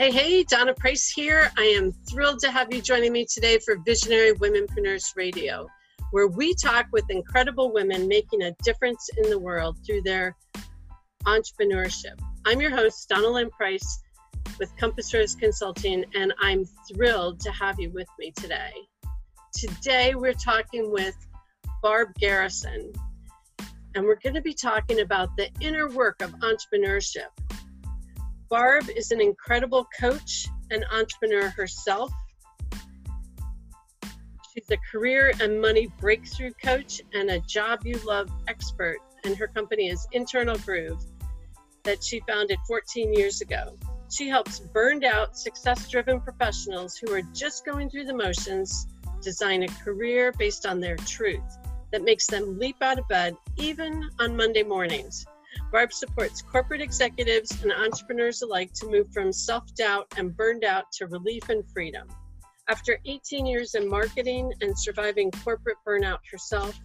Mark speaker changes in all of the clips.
Speaker 1: Hey, hey, Donna Price here. I am thrilled to have you joining me today for Visionary Womenpreneurs Radio, where we talk with incredible women making a difference in the world through their entrepreneurship. I'm your host, Donna Lynn Price with Compass Rose Consulting, and I'm thrilled to have you with me today. Today, we're talking with Barb Garrison, and we're going to be talking about the inner work of entrepreneurship Barb is an incredible coach and entrepreneur herself. She's a career and money breakthrough coach and a job you love expert, and her company is Internal Groove that she founded 14 years ago. She helps burned out, success driven professionals who are just going through the motions design a career based on their truth that makes them leap out of bed even on Monday mornings. Barb supports corporate executives and entrepreneurs alike to move from self doubt and burned out to relief and freedom. After 18 years in marketing and surviving corporate burnout herself,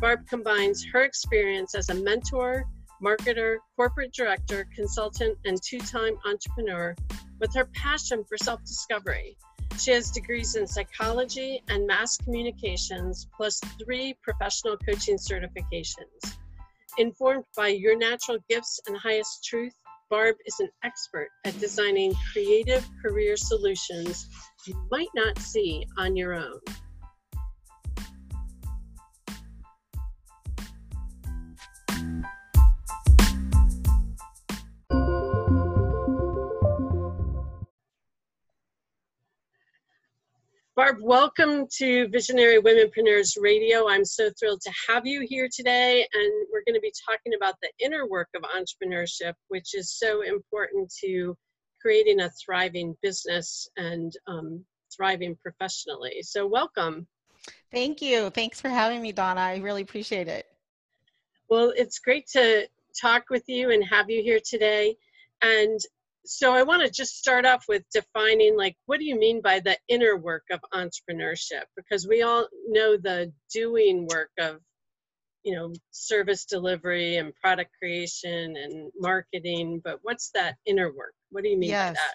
Speaker 1: Barb combines her experience as a mentor, marketer, corporate director, consultant, and two time entrepreneur with her passion for self discovery. She has degrees in psychology and mass communications, plus three professional coaching certifications. Informed by your natural gifts and highest truth, Barb is an expert at designing creative career solutions you might not see on your own. Barb, welcome to Visionary Womenpreneurs Radio. I'm so thrilled to have you here today, and we're going to be talking about the inner work of entrepreneurship, which is so important to creating a thriving business and um, thriving professionally. So, welcome.
Speaker 2: Thank you. Thanks for having me, Donna. I really appreciate it.
Speaker 1: Well, it's great to talk with you and have you here today. And so I want to just start off with defining like what do you mean by the inner work of entrepreneurship? Because we all know the doing work of you know service delivery and product creation and marketing but what's that inner work? What do you mean
Speaker 2: yes.
Speaker 1: by that?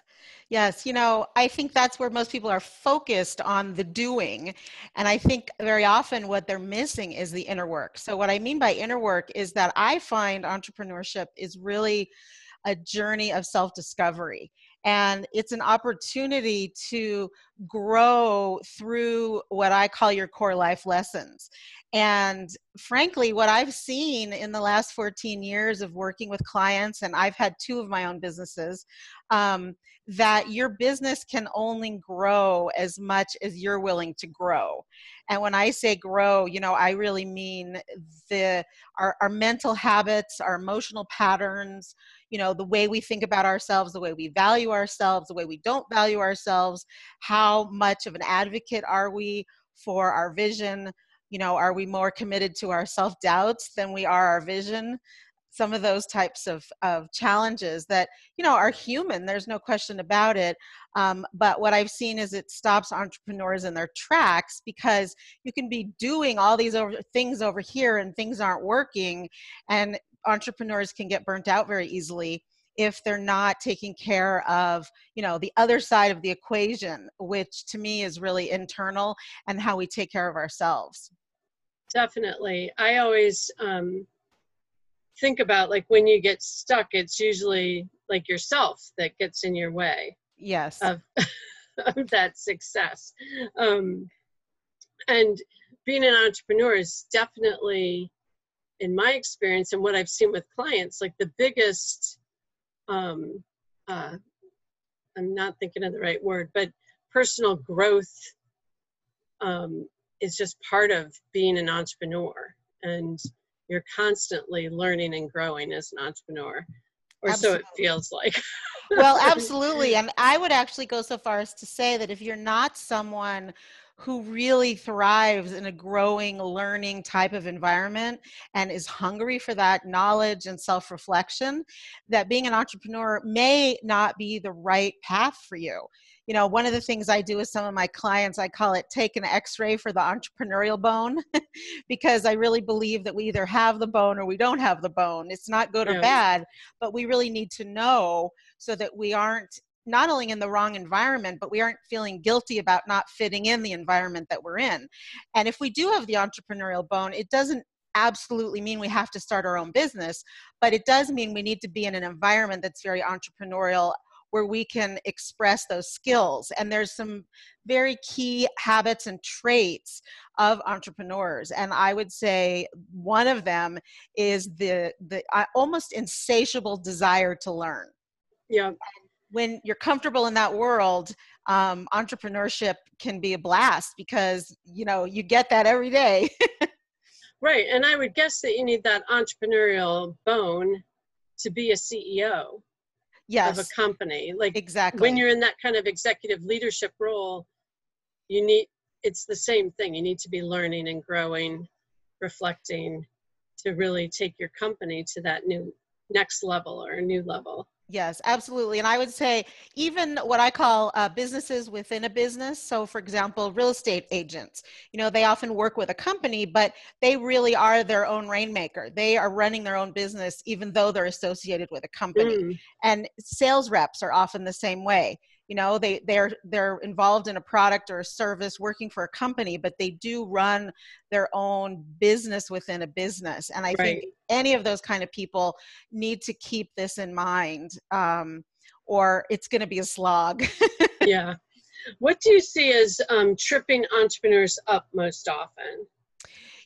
Speaker 2: Yes you know i think that's where most people are focused on the doing and i think very often what they're missing is the inner work. So what i mean by inner work is that i find entrepreneurship is really a journey of self discovery. And it's an opportunity to grow through what I call your core life lessons. And frankly, what I've seen in the last 14 years of working with clients, and I've had two of my own businesses, um, that your business can only grow as much as you're willing to grow. And when I say grow, you know, I really mean the our, our mental habits, our emotional patterns, you know the way we think about ourselves the way we value ourselves the way we don't value ourselves. How much of an advocate are we for our vision? You know are we more committed to our self doubts than we are our vision some of those types of, of challenges that you know are human there's no question about it um, but what i've seen is it stops entrepreneurs in their tracks because you can be doing all these over, things over here and things aren't working and entrepreneurs can get burnt out very easily if they're not taking care of you know the other side of the equation which to me is really internal and how we take care of ourselves.
Speaker 1: Definitely. I always um, think about like when you get stuck it's usually like yourself that gets in your way
Speaker 2: yes
Speaker 1: of, of that success um, and being an entrepreneur is definitely in my experience and what I've seen with clients, like the biggest, um, uh, I'm not thinking of the right word, but personal growth um, is just part of being an entrepreneur. And you're constantly learning and growing as an entrepreneur, or absolutely. so it feels like.
Speaker 2: well, absolutely. And I would actually go so far as to say that if you're not someone who really thrives in a growing, learning type of environment and is hungry for that knowledge and self reflection, that being an entrepreneur may not be the right path for you. You know, one of the things I do with some of my clients, I call it take an x ray for the entrepreneurial bone because I really believe that we either have the bone or we don't have the bone. It's not good or bad, but we really need to know so that we aren't not only in the wrong environment, but we aren't feeling guilty about not fitting in the environment that we're in. And if we do have the entrepreneurial bone, it doesn't absolutely mean we have to start our own business, but it does mean we need to be in an environment that's very entrepreneurial where we can express those skills. And there's some very key habits and traits of entrepreneurs. And I would say one of them is the, the uh, almost insatiable desire to learn.
Speaker 1: Yeah.
Speaker 2: When you're comfortable in that world, um, entrepreneurship can be a blast because you know you get that every day.
Speaker 1: right, and I would guess that you need that entrepreneurial bone to be a CEO
Speaker 2: yes,
Speaker 1: of a company. Like
Speaker 2: exactly.
Speaker 1: when you're in that kind of executive leadership role, you need it's the same thing. You need to be learning and growing, reflecting to really take your company to that new next level or a new level.
Speaker 2: Yes, absolutely. And I would say even what I call uh, businesses within a business. So, for example, real estate agents, you know, they often work with a company, but they really are their own rainmaker. They are running their own business, even though they're associated with a company.
Speaker 1: Mm.
Speaker 2: And sales reps are often the same way you know they they're they're involved in a product or a service working for a company but they do run their own business within a business and i
Speaker 1: Right.
Speaker 2: think any of those kind of people need to keep this in mind um, or it's going to be a slog
Speaker 1: yeah. What do you see as um, tripping entrepreneurs up most often?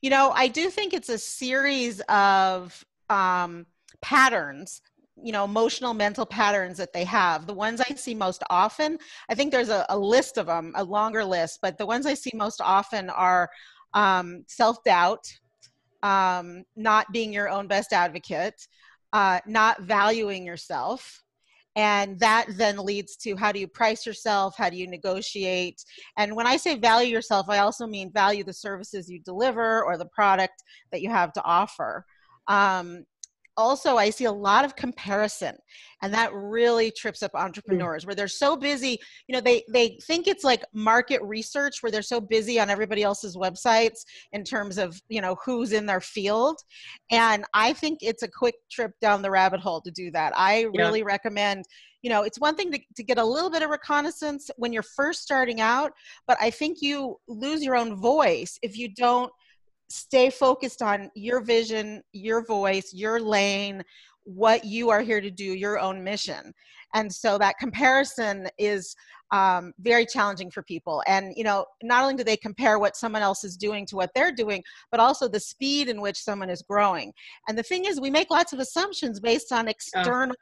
Speaker 2: you know i do think it's a series of um, patterns you know emotional mental patterns that they have. The ones i see most often i think there's a, a list of them a longer list but the ones i see most often are um, self-doubt um, not being your own best advocate uh, not valuing yourself and that then leads to how do you price yourself? How do you negotiate? And when i say value yourself i also mean value the services you deliver or the product that you have to offer. Um, also i see a lot of comparison and that really trips up mm. entrepreneurs where they're so busy you know they they think it's like market research where they're so busy on everybody else's websites in terms of you know who's in their field and i think it's a quick trip down the rabbit hole to do that i
Speaker 1: Yeah.
Speaker 2: really recommend you know it's one thing to, to get a little bit of reconnaissance when you're first starting out but i think you lose your own voice if you don't stay focused on your vision your voice your lane what you are here to do your own mission. And so that comparison is um, very challenging for people. And you know not only do they compare what someone else is doing to what they're doing but also the speed in which someone is growing. And the thing is we make lots of assumptions based on external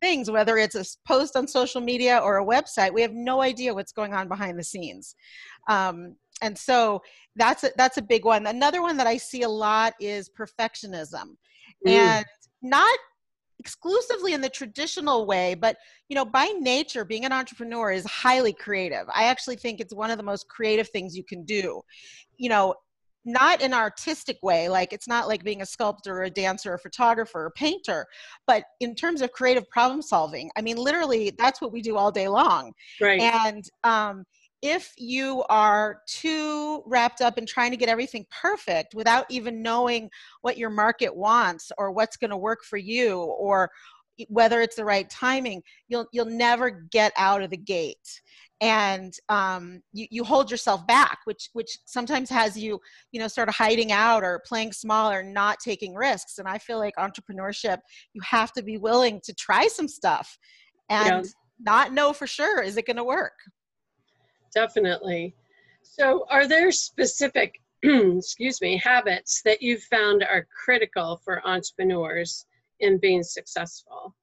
Speaker 2: things whether it's a post on social media or a website. We have no idea what's going on behind the scenes. Um, and so that's a, that's a big one. Another one that i see a lot is perfectionism.
Speaker 1: Mm.
Speaker 2: and not exclusively in the traditional way but you know by nature being an entrepreneur is highly creative. I actually think it's one of the most creative things you can do. You know not in an artistic way like it's not like being a sculptor or a dancer or photographer or painter but in terms of creative problem solving i mean literally that's what we do all day long.
Speaker 1: Right.
Speaker 2: and um, if you are too wrapped up in trying to get everything perfect without even knowing what your market wants or what's going to work for you or whether it's the right timing, you'll you'll never get out of the gate, and um, you you hold yourself back, which which sometimes has you you know sort of hiding out or playing small or not taking risks. And I feel like entrepreneurship, you have to be willing to try some stuff, and
Speaker 1: Yeah.
Speaker 2: not know for sure is it going to work.
Speaker 1: Definitely. So, are there specific, excuse me, habits that you've found are critical for entrepreneurs in being successful?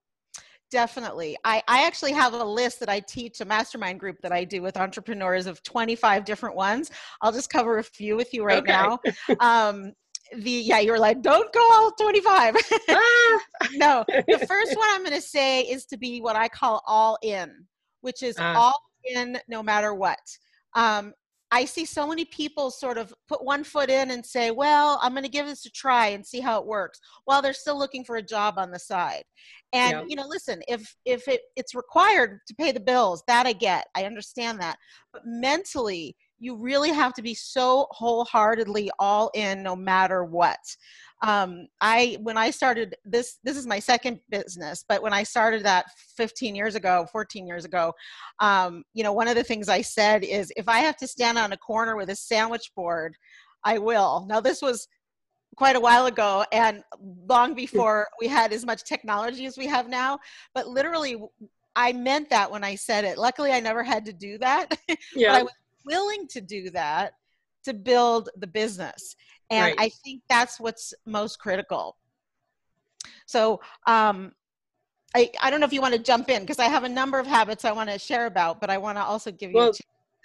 Speaker 2: Definitely. I, I actually have a list that I teach a mastermind group that I do with entrepreneurs of 25 different ones. I'll just cover a few with you right
Speaker 1: Okay.
Speaker 2: now. Um, the yeah, you're like, don't go all 25.
Speaker 1: ah,
Speaker 2: no, the first one I'm going to say is to be what I call all in, which is
Speaker 1: Ah.
Speaker 2: all in no matter what. Um, I see so many people sort of put one foot in and say, well, I'm going to give this a try and see how it works while they're still looking for a job on the side. And
Speaker 1: Yeah.
Speaker 2: you know, listen, if if it, it's required to pay the bills, that I get. I understand that. But mentally, you really have to be so wholeheartedly all in no matter what. Um, i when i started this this is my second business but when i started that 15 years ago 14 years ago um, you know one of the things i said is if i have to stand on a corner with a sandwich board i will. Now this was quite a while ago and long before we had as much technology as we have now but literally i meant that when i said it. Luckily i never had to do that
Speaker 1: Yeah.
Speaker 2: but i was willing to do that to build the business and
Speaker 1: Right.
Speaker 2: i think that's what's most critical so um I, I don't know if you want to jump in because I have a number of habits I want to share about, but I want to also give you.
Speaker 1: Well.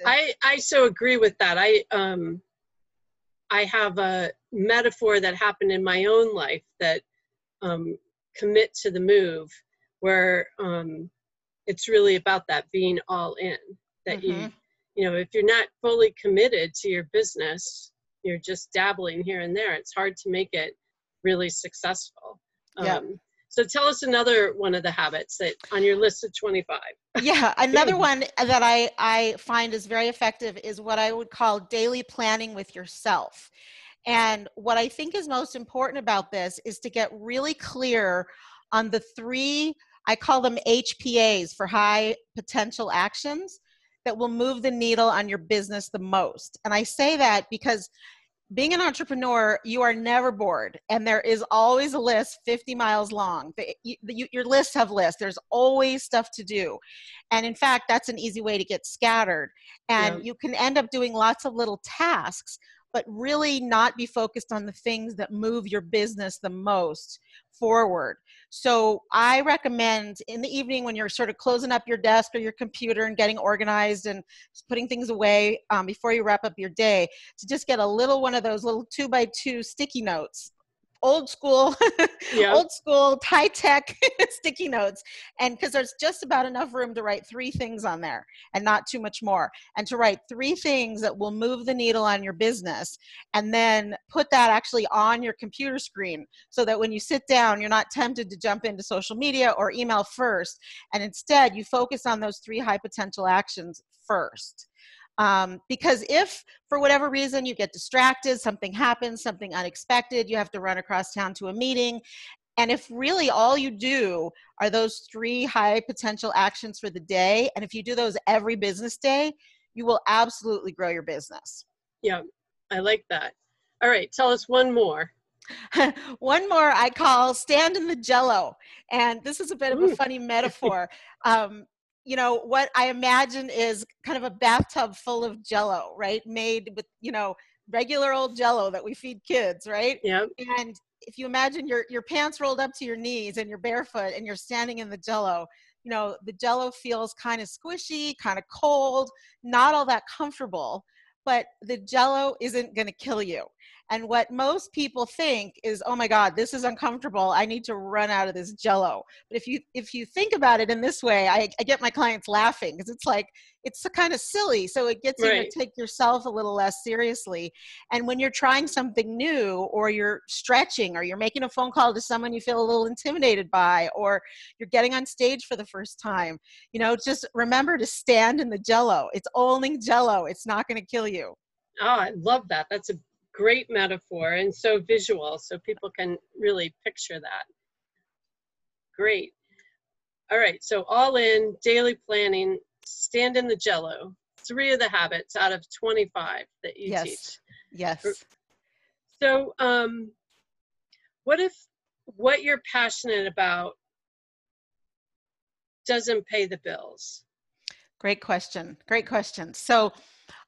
Speaker 1: I I so agree with that. I um I have a metaphor that happened in my own life that um commit to the move where um it's really about that being all in that you
Speaker 2: Mhm.
Speaker 1: You know if you're not fully committed to your business you're just dabbling here and there it's hard to make it really successful.
Speaker 2: Yeah.
Speaker 1: um, so tell us another one of the habits that on your list of 25
Speaker 2: yeah another one that i i find is very effective is what i would call daily planning with yourself. And what i think is most important about this is to get really clear on the three i call them hpas for high potential actions that will move the needle on your business the most and i say that because being an entrepreneur, you are never bored, and there is always a list 50 miles long. The, you, your lists have lists. There's always stuff to do, and in fact, that's an easy way to get scattered. And
Speaker 1: Yeah.
Speaker 2: you can end up doing lots of little tasks, but really not be focused on the things that move your business the most forward. So I recommend in the evening when you're sort of closing up your desk or your computer and getting organized and putting things away um, before you wrap up your day to just get a little one of those little two by two sticky notes old school old school high tech sticky notes and because there's just about enough room to write three things on there and not too much more and to write three things that will move the needle on your business and then put that actually on your computer screen so that when you sit down you're not tempted to jump into social media or email first and instead you focus on those three high potential actions first um, because if for whatever reason you get distracted something happens something unexpected you have to run across town to a meeting and if really all you do are those three high potential actions for the day and if you do those every business day you will absolutely grow your business
Speaker 1: Yeah, I like that. All right, tell us one more.
Speaker 2: one more I call stand in the jello. And this is a bit of a
Speaker 1: Ooh.
Speaker 2: funny metaphor. um, you know, what I imagine is kind of a bathtub full of jello, right? Made with, you know, regular old jello that we feed kids, right?
Speaker 1: Yeah,
Speaker 2: And if you imagine your, your pants rolled up to your knees and you're barefoot and you're standing in the jello, you know, the jello feels kind of squishy, kind of cold, not all that comfortable, but the jello isn't going to kill you. And what most people think is, oh my God, this is uncomfortable. I need to run out of this jello. But if you if you think about it in this way, I, I get my clients laughing because it's like it's kind of silly. So it gets you to take yourself a little less seriously. And when you're trying something new or you're stretching or you're making a phone call to someone you feel a little intimidated by or you're getting on stage for the first time, you know, just remember to stand in the jello. It's only jello. It's not going to kill you.
Speaker 1: oh, I love that. That's a great metaphor and so visual, so people can really picture that. Great. All right, so all in, daily planning, stand in the jello. Three of the habits out of 25 that you
Speaker 2: Yes.
Speaker 1: teach.
Speaker 2: Yes.
Speaker 1: So, um, what if what you're passionate about doesn't pay the bills?
Speaker 2: Great question. Great question. So,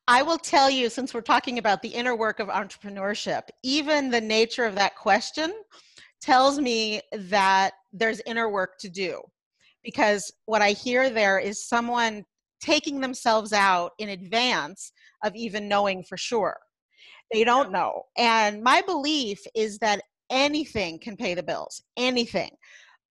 Speaker 2: I will tell you, since we're talking about the inner work of entrepreneurship, even the nature of that question tells me that there's inner work to do. Because what I hear there is someone taking themselves out in advance of even knowing for sure. They don't know. And my belief is that anything can pay the bills, anything.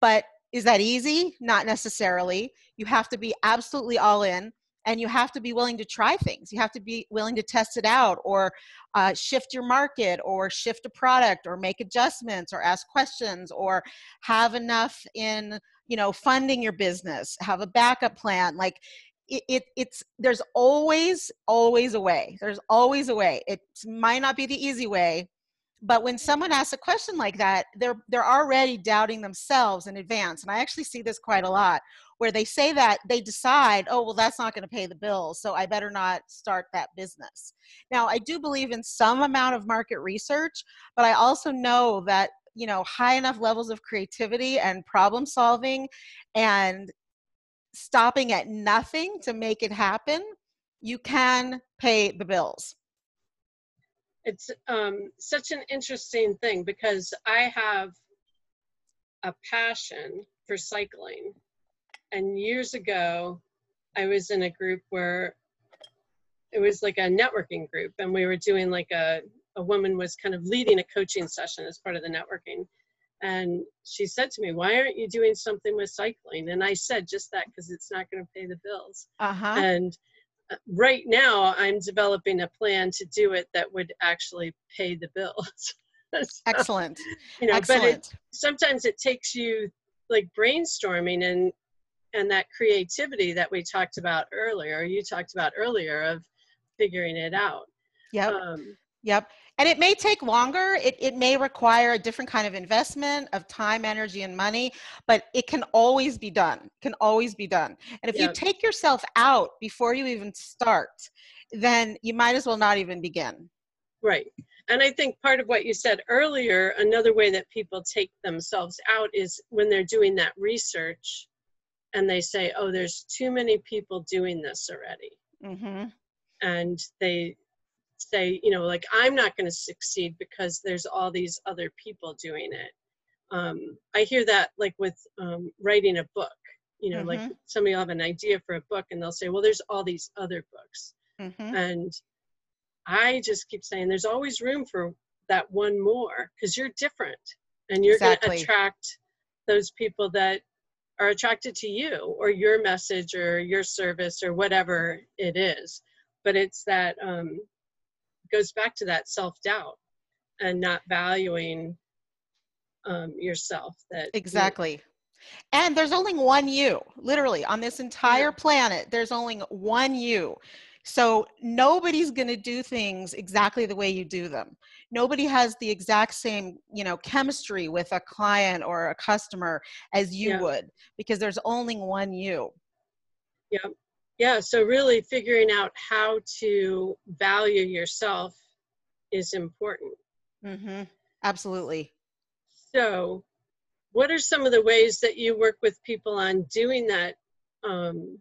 Speaker 2: But is that easy? Not necessarily. You have to be absolutely all in and you have to be willing to try things. You have to be willing to test it out or uh, shift your market or shift a product or make adjustments or ask questions or have enough in you know funding your business have a backup plan. Like it, it, it's there's always always a way. There's always a way. It might not be the easy way but when someone asks a question like that they're they're already doubting themselves in advance. And i actually see this quite a lot where they say that they decide oh well that's not going to pay the bills so i better not start that business now i do believe in some amount of market research but i also know that you know high enough levels of creativity and problem solving and stopping at nothing to make it happen you can pay the bills
Speaker 1: it's um, such an interesting thing because I have a passion for cycling. And years ago, I was in a group where it was like a networking group, and we were doing like a, a woman was kind of leading a coaching session as part of the networking. And she said to me, Why aren't you doing something with cycling? And I said, Just that because it's not going to pay the bills.
Speaker 2: Uh-huh.
Speaker 1: And right now i'm developing a plan to do it that would actually pay the bills
Speaker 2: so, excellent
Speaker 1: you know
Speaker 2: excellent.
Speaker 1: but it, sometimes it takes you like brainstorming and and that creativity that we talked about earlier you talked about earlier of figuring it out.
Speaker 2: Yep. Um, yep. And it may take longer. It, it may require a different kind of investment of time energy and money but it can always be done can always be done. And if you take yourself out before you even start then you might as well not even begin.
Speaker 1: Right. And i think part of what you said earlier another way that people take themselves out is when they're doing that research and they say oh there's too many people doing this already
Speaker 2: mm-hmm.
Speaker 1: and they say, you know, like I'm not going to succeed because there's all these other people doing it. Um, I hear that like with um, writing a book, you know, mm-hmm. like somebody will have an idea for a book and they'll say, well, there's all these other books.
Speaker 2: Mm-hmm.
Speaker 1: And I just keep saying there's always room for that one more because you're different and you're exactly. going to attract those people that are attracted to you or your message or your service or whatever it is. But it's that um, goes back to that self-doubt and not valuing um, yourself that
Speaker 2: exactly. You and there's only one you literally on this entire yeah. planet there's only one you. So nobody's going to do things exactly the way you do them nobody has the exact same you know chemistry with a client or a customer as you yeah. would because there's only one you
Speaker 1: yeah yeah so really figuring out how to value yourself is important
Speaker 2: mm-hmm. absolutely
Speaker 1: so what are some of the ways that you work with people on doing that um,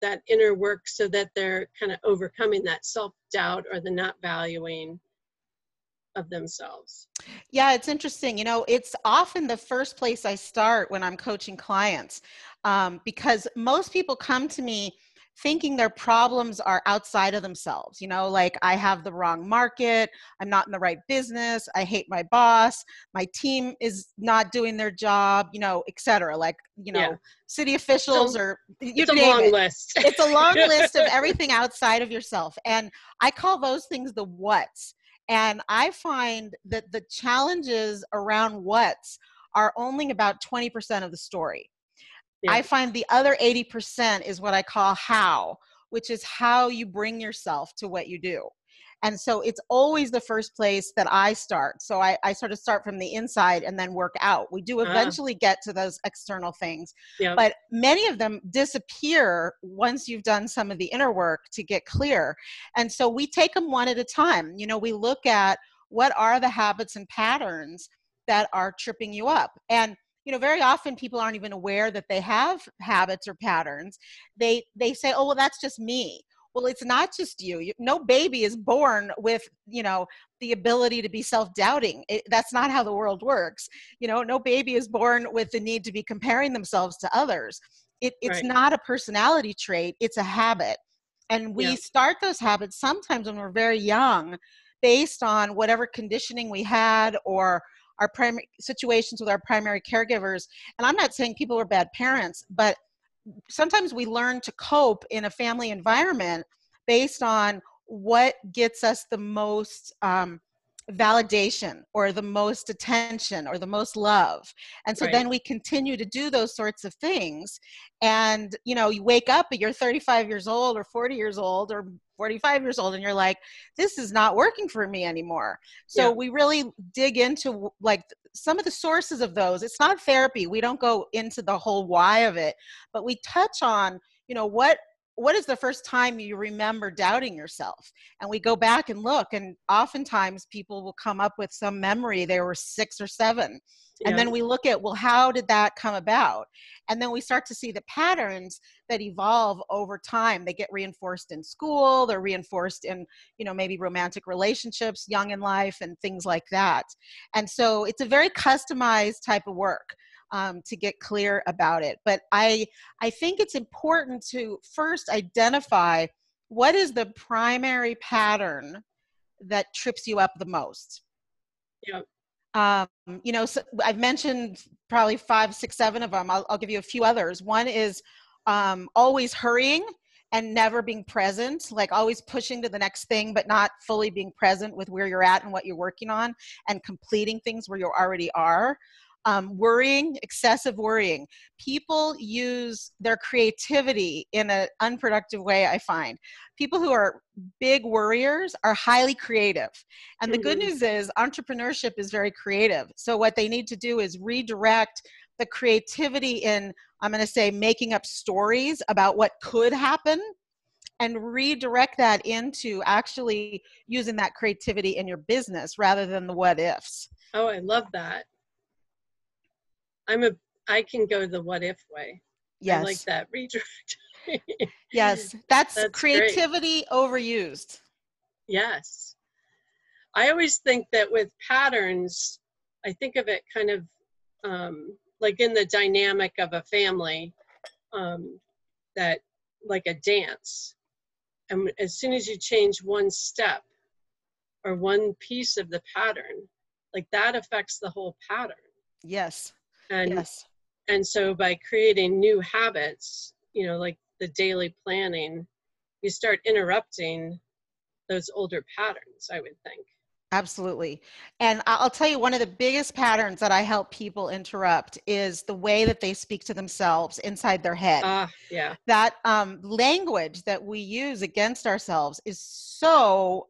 Speaker 1: that inner work so that they're kind of overcoming that self-doubt or the not valuing of themselves
Speaker 2: yeah it's interesting you know it's often the first place i start when i'm coaching clients um, because most people come to me thinking their problems are outside of themselves you know like i have the wrong market i'm not in the right business i hate my boss my team is not doing their job you know etc like you know yeah. city officials so, or
Speaker 1: you it's a long
Speaker 2: it.
Speaker 1: list
Speaker 2: it's a long list of everything outside of yourself and i call those things the whats and i find that the challenges around whats are only about 20% of the story yeah. I find the other 80% is what I call how, which is how you bring yourself to what you do. And so it's always the first place that I start. So I, I sort of start from the inside and then work out. We do ah. eventually uh, get to those external things,
Speaker 1: yeah.
Speaker 2: but many of them disappear once you've done some of the inner work to get clear. And so we take them one at a time. You know, we look at what are the habits and patterns that are tripping you up. And you know very often people aren't even aware that they have habits or patterns they they say oh well that's just me well it's not just you, you no baby is born with you know the ability to be self-doubting it, that's not how the world works you know no baby is born with the need to be comparing themselves to others it, it's right. not a personality trait it's a habit and we yeah. start those habits sometimes when we're very young based on whatever conditioning we had or our primary situations with our primary caregivers. And I'm not saying people are bad parents, but sometimes we learn to cope in a family environment based on what gets us the most um, validation or the most attention or the most love and so
Speaker 1: Right.
Speaker 2: then we continue to do those sorts of things and you know you wake up and you're 35 years old or 40 years old or 45 years old and you're like this is not working for me anymore. So
Speaker 1: Yeah.
Speaker 2: we really dig into like some of the sources of those. It's not therapy. We don't go into the whole why of it but we touch on you know what what is the first time you remember doubting yourself? And we go back and look and oftentimes people will come up with some memory they were six or seven and then we look at well how did that come about? And then we start to see the patterns that evolve over time. They get reinforced in school they're reinforced in you know maybe romantic relationships young in life and things like that. And so it's a very customized type of work um, to get clear about it but i i think it's important to first identify what is the primary pattern that trips you up the most
Speaker 1: Yep.
Speaker 2: um, you know, so I've mentioned probably five, six, seven of them. I'll, I'll give you a few others. One is um, always hurrying and never being present, like always pushing to the next thing, but not fully being present with where you're at and what you're working on and completing things where you already are. Um, worrying, excessive worrying. People use their creativity in an unproductive way, I find. People who are big worriers are highly creative. And the good
Speaker 1: Mhm.
Speaker 2: news is entrepreneurship is very creative. So what they need to do is redirect the creativity in I'm going to say making up stories about what could happen and redirect that into actually using that creativity in your business rather than the what ifs.
Speaker 1: Oh, I love that. I'm a I can go the what if way.
Speaker 2: Yes.
Speaker 1: I like that redirect.
Speaker 2: yes. That's,
Speaker 1: That's great.
Speaker 2: creativity overused.
Speaker 1: Yes. I always think that with patterns, I think of it kind of um, like in the dynamic of a family, um, that like a dance. And as soon as you change one step or one piece of the pattern, like that affects the whole pattern.
Speaker 2: Yes.
Speaker 1: And
Speaker 2: yes.
Speaker 1: and so by creating new habits, you know, like the daily planning, you start interrupting those older patterns, I would think.
Speaker 2: Absolutely. And I'll tell you, one of the biggest patterns that I help people interrupt is the way that they speak to themselves inside their head.
Speaker 1: Ah, yeah.
Speaker 2: that um, language that we use against ourselves is so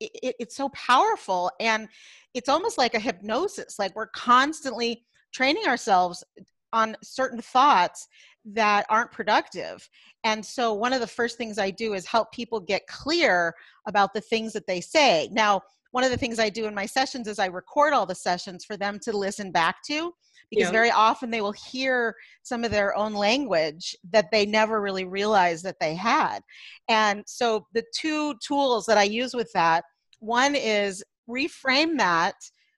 Speaker 2: it, it's so powerful and it's almost like a hypnosis like we're constantly training ourselves on certain thoughts that aren't productive and so one of the first things i do is help people get clear about the things that they say now one of the things i do in my sessions is i record all the sessions for them to listen back to because
Speaker 1: Yeah.
Speaker 2: very often they will hear some of their own language that they never really realized that they had. And so the two tools that I use with that one is reframe that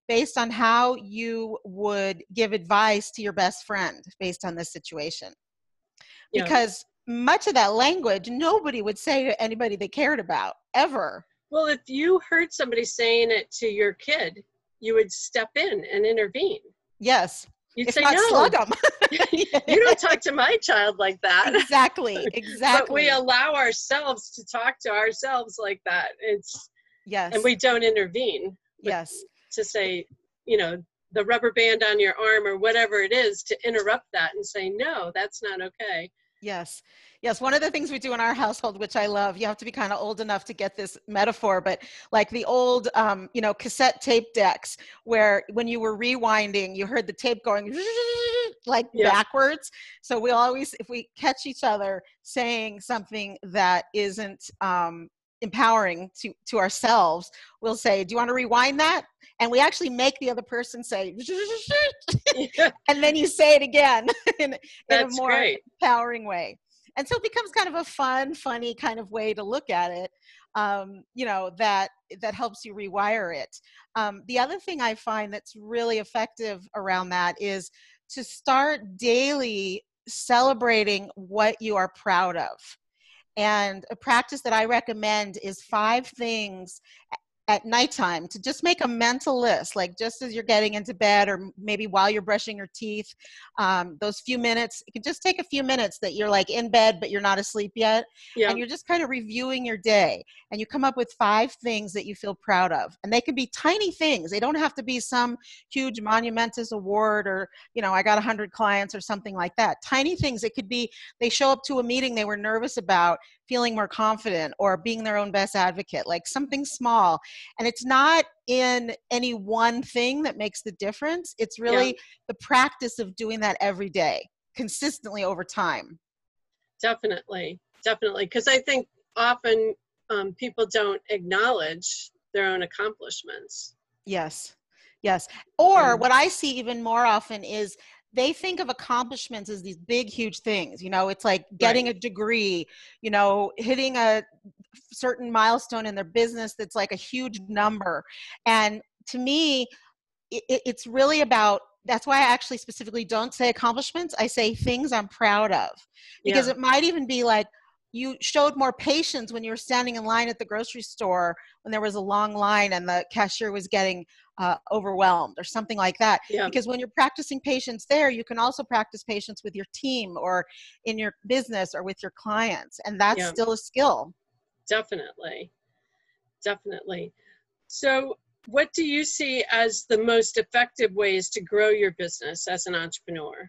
Speaker 2: based on how you would give advice to your best friend based on this situation.
Speaker 1: Yeah.
Speaker 2: Because much of that language nobody would say to anybody they cared about ever.
Speaker 1: Well, if you heard somebody saying it to your kid, you would step in and intervene.
Speaker 2: Yes.
Speaker 1: You'd
Speaker 2: if
Speaker 1: say,
Speaker 2: not
Speaker 1: no,
Speaker 2: slug them.
Speaker 1: you don't talk to my child like that.
Speaker 2: exactly. Exactly.
Speaker 1: But we allow ourselves to talk to ourselves like that. It's
Speaker 2: yes.
Speaker 1: and we don't intervene
Speaker 2: yes.
Speaker 1: To say, you know, the rubber band on your arm or whatever it is to interrupt that and say, no, that's not okay.
Speaker 2: Yes. Yes. One of the things we do in our household, which I love, you have to be kind of old enough to get this metaphor, but like the old, um, you know, cassette tape decks where when you were rewinding, you heard the tape going like
Speaker 1: Yeah.
Speaker 2: backwards. So we always, if we catch each other saying something that isn't um, empowering to, to ourselves, we'll say, Do you want to rewind that? And we actually make the other person say, and then you say it again in, in a more
Speaker 1: great.
Speaker 2: empowering way. And so it becomes kind of a fun, funny kind of way to look at it. Um, you know that that helps you rewire it. Um, the other thing I find that's really effective around that is to start daily celebrating what you are proud of. And a practice that I recommend is five things at nighttime to just make a mental list, like just as you're getting into bed or maybe while you're brushing your teeth, um, those few minutes, it can just take a few minutes that you're like in bed, but you're not asleep yet. Yeah. And you're just kind of reviewing your day and you come up with five things that you feel proud of. And they can be tiny things. They don't have to be some huge monumentous award or, you know, I got a 100 clients or something like that. Tiny things. It could be they show up to a meeting they were nervous about feeling more confident or being their own best advocate, like something small. And it's not in any one thing that makes the difference. It's really yeah. the practice of doing that every day, consistently over time.
Speaker 1: Definitely, definitely. Because I think often um, people don't acknowledge their own accomplishments.
Speaker 2: Yes. Yes. Or what I see even more often is they think of accomplishments as these big huge things you know it's like getting right. a degree you know hitting a certain milestone in their business that's like a huge number and to me it, it's really about that's why i actually specifically don't say accomplishments i say things i'm proud of because yeah. it might even be like you showed more patience when you were standing in line at the grocery store when there was a long line and the cashier was getting uh, overwhelmed or something like that. Yeah. Because when you're practicing patience there, you can also practice patience with your team or in your business or with your clients, and that's yeah. still a skill.
Speaker 1: Definitely. Definitely. So, what do you see as the most effective ways to grow your business as an entrepreneur?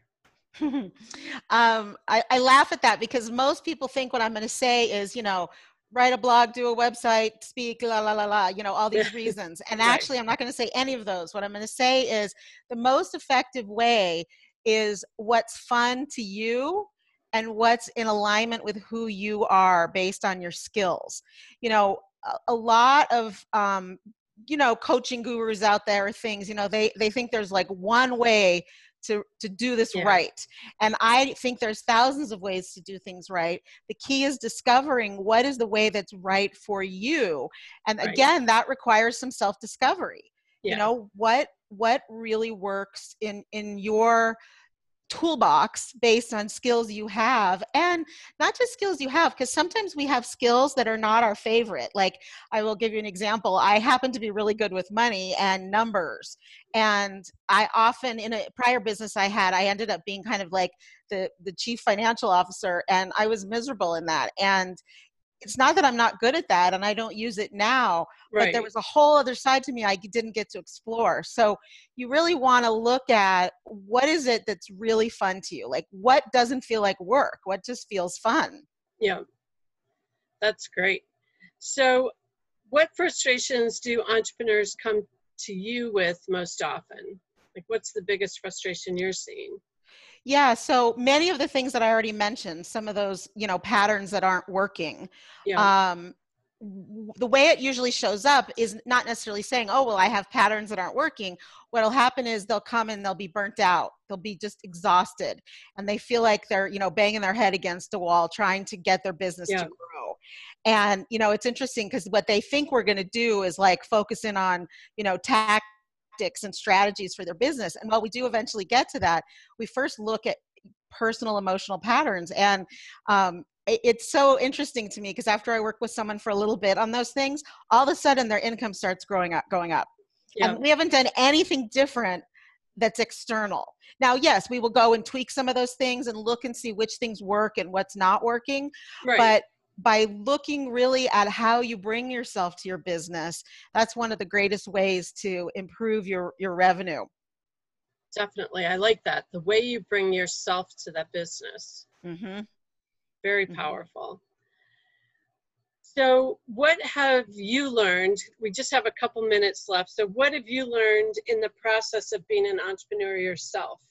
Speaker 2: um, I, I, laugh at that because most people think what I'm going to say is, you know, write a blog, do a website, speak, la la la la, you know, all these reasons. And right. actually, I'm not going to say any of those. What I'm going to say is the most effective way is what's fun to you and what's in alignment with who you are based on your skills. You know, a, a lot of um, you know coaching gurus out there things you know they they think there's like one way to to do this yeah. right and i think there's thousands of ways to do things right the key is discovering what is the way that's right for you and right. again that requires some self discovery yeah. you know what what really works in in your toolbox based on skills you have and not just skills you have because sometimes we have skills that are not our favorite. Like i will give you an example. I happen to be really good with money and numbers and i often in a prior business i had i ended up being kind of like the the chief financial officer and i was miserable in that. And it's not that I'm not good at that and I don't use it now, right. but there was a whole other side to me I didn't get to explore. So you really want to look at what is it that's really fun to you? Like what doesn't feel like work? What just feels fun?
Speaker 1: Yeah. That's great. So what frustrations do entrepreneurs come to you with most often? Like what's the biggest frustration you're seeing?
Speaker 2: Yeah, so many of the things that I already mentioned, some of those, you know, patterns that aren't working. Yeah. Um, the way it usually shows up is not necessarily saying, oh, well, I have patterns that aren't working. What'll happen is they'll come and they'll be burnt out. They'll be just exhausted and they feel like they're, you know, banging their head against a wall trying to get their business yeah. to grow. And, you know, it's interesting because what they think we're going to do is like focus in on, you know, tactics and strategies for their business. And while we do eventually get to that, we first look at personal emotional patterns. And um, it's so interesting to me because after I work with someone for a little bit on those things, all of a sudden their income starts growing up, going up. Yeah. And we haven't done anything different that's external. Now, yes, we will go and tweak some of those things and look and see which things work and what's not working. Right. But by looking really at how you bring yourself to your business that's one of the greatest ways to improve your your revenue
Speaker 1: definitely i like that the way you bring yourself to that business mm-hmm. Very mm-hmm. powerful. So what have you learned? We just have a couple minutes left. So what have you learned in the process of being an entrepreneur yourself?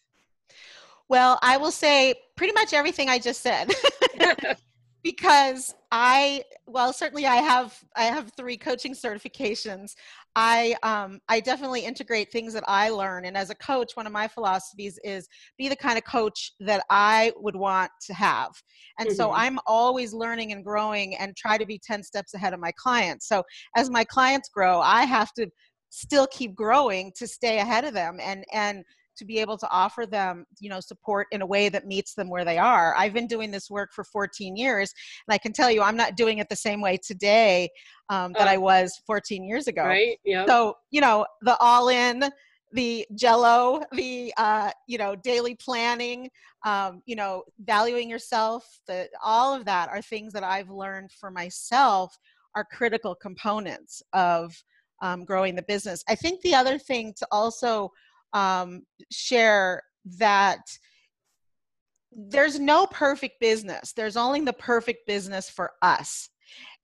Speaker 2: Well i will say pretty much everything i just said. Because I well certainly I have I have three coaching certifications. I um, I definitely integrate things that I learn, and as a coach, one of my philosophies is be the kind of coach that I would want to have. And mm-hmm. so I'm always learning and growing, and try to be ten steps ahead of my clients. So as my clients grow, I have to still keep growing to stay ahead of them and and to be able to offer them you know support in a way that meets them where they are. I've been doing this work for 14 years and i can tell you i'm not doing it the same way today um, that i was 14 years ago.
Speaker 1: Right yeah
Speaker 2: so you know the all in the jello the uh, you know daily planning um, you know valuing yourself the all of that are things that i've learned for myself are critical components of um, growing the business. I think the other thing to also um, share that there's no perfect business. There's only the perfect business for us.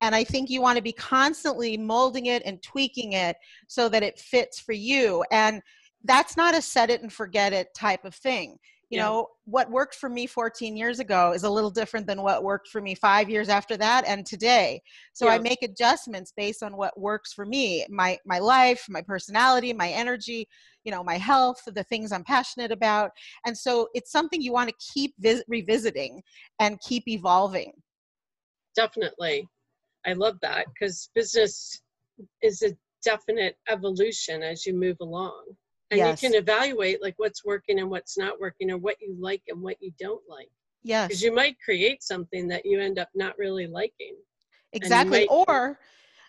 Speaker 2: And I think you want to be constantly molding it and tweaking it so that it fits for you. And that's not a set it and forget it type of thing you yeah. know what worked for me 14 years ago is a little different than what worked for me five years after that and today. So yeah. i make adjustments based on what works for me my my life my personality my energy you know my health the things i'm passionate about. And so it's something you want to keep vis- revisiting and keep evolving.
Speaker 1: Definitely. I love that because business is a definite evolution as you move along and yes. you can evaluate like what's working and what's not working or what you like and what you don't like.
Speaker 2: Yes.
Speaker 1: Because you might create something that you end up not really liking.
Speaker 2: Exactly. might- or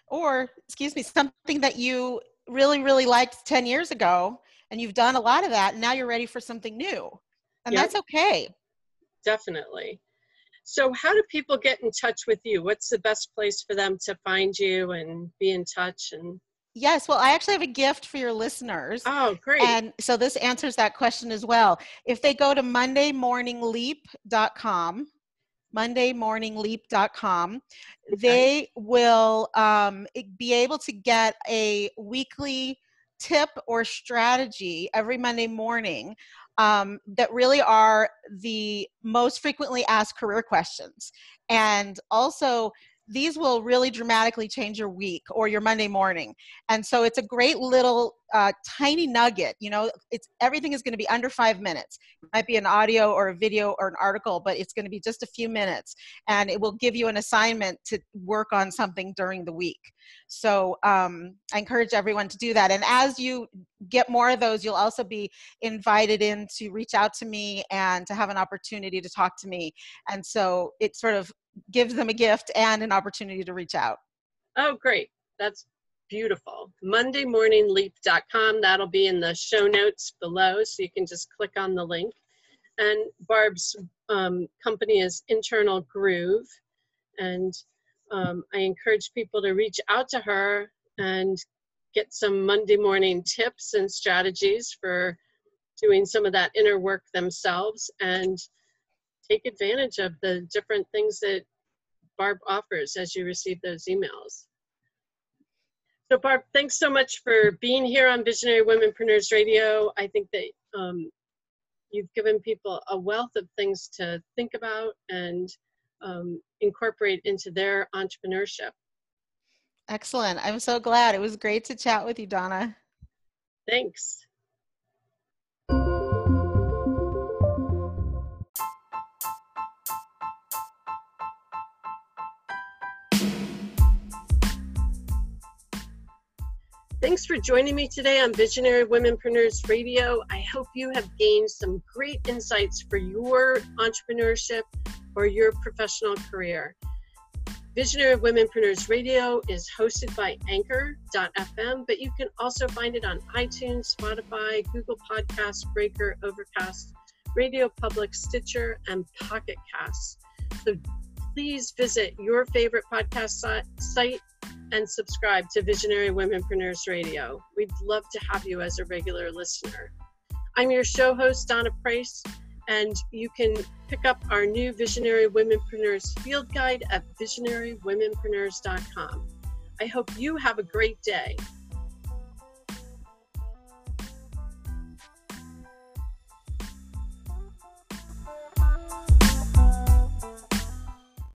Speaker 2: or excuse me something that you really really liked 10 years ago and you've done a lot of that and now you're ready for something new. And yep. that's okay.
Speaker 1: Definitely. So how do people get in touch with you? What's the best place for them to find you and be in touch and
Speaker 2: Yes, well, I actually have a gift for your listeners.
Speaker 1: Oh, great.
Speaker 2: And so this answers that question as well. If they go to mondaymorningleap.com, mondaymorningleap.com, they will um, be able to get a weekly tip or strategy every Monday morning um, that really are the most frequently asked career questions. And also, these will really dramatically change your week or your Monday morning. And so it's a great little uh, tiny nugget. You know, it's everything is going to be under five minutes. It might be an audio or a video or an article, but it's going to be just a few minutes, and it will give you an assignment to work on something during the week. So um, I encourage everyone to do that. And as you get more of those, you'll also be invited in to reach out to me and to have an opportunity to talk to me. And so it sort of gives them a gift and an opportunity to reach out.
Speaker 1: Oh, great. That's beautiful. MondayMorningLeap.com. That'll be in the show notes below, so you can just click on the link. And Barb's um, company is Internal Groove. And um, I encourage people to reach out to her and get some Monday morning tips and strategies for doing some of that inner work themselves and take advantage of the different things that Barb offers as you receive those emails. So Barb, thanks so much for being here on Visionary Womenpreneurs Radio. I think that um, you've given people a wealth of things to think about and um, incorporate into their entrepreneurship.
Speaker 2: Excellent. I'm so glad. It was great to chat with you, Donna.
Speaker 1: Thanks. Thanks for joining me today on Visionary Womenpreneurs Radio. I hope you have gained some great insights for your entrepreneurship or your professional career. Visionary Womenpreneurs Radio is hosted by Anchor.fm, but you can also find it on iTunes, Spotify, Google Podcasts, Breaker, Overcast, Radio Public, Stitcher, and Pocket Casts. So please visit your favorite podcast site and subscribe to Visionary Womenpreneurs Radio. We'd love to have you as a regular listener. I'm your show host, Donna Price, and you can pick up our new Visionary Womenpreneurs field guide at visionarywomenpreneurs.com. I hope you have a great day.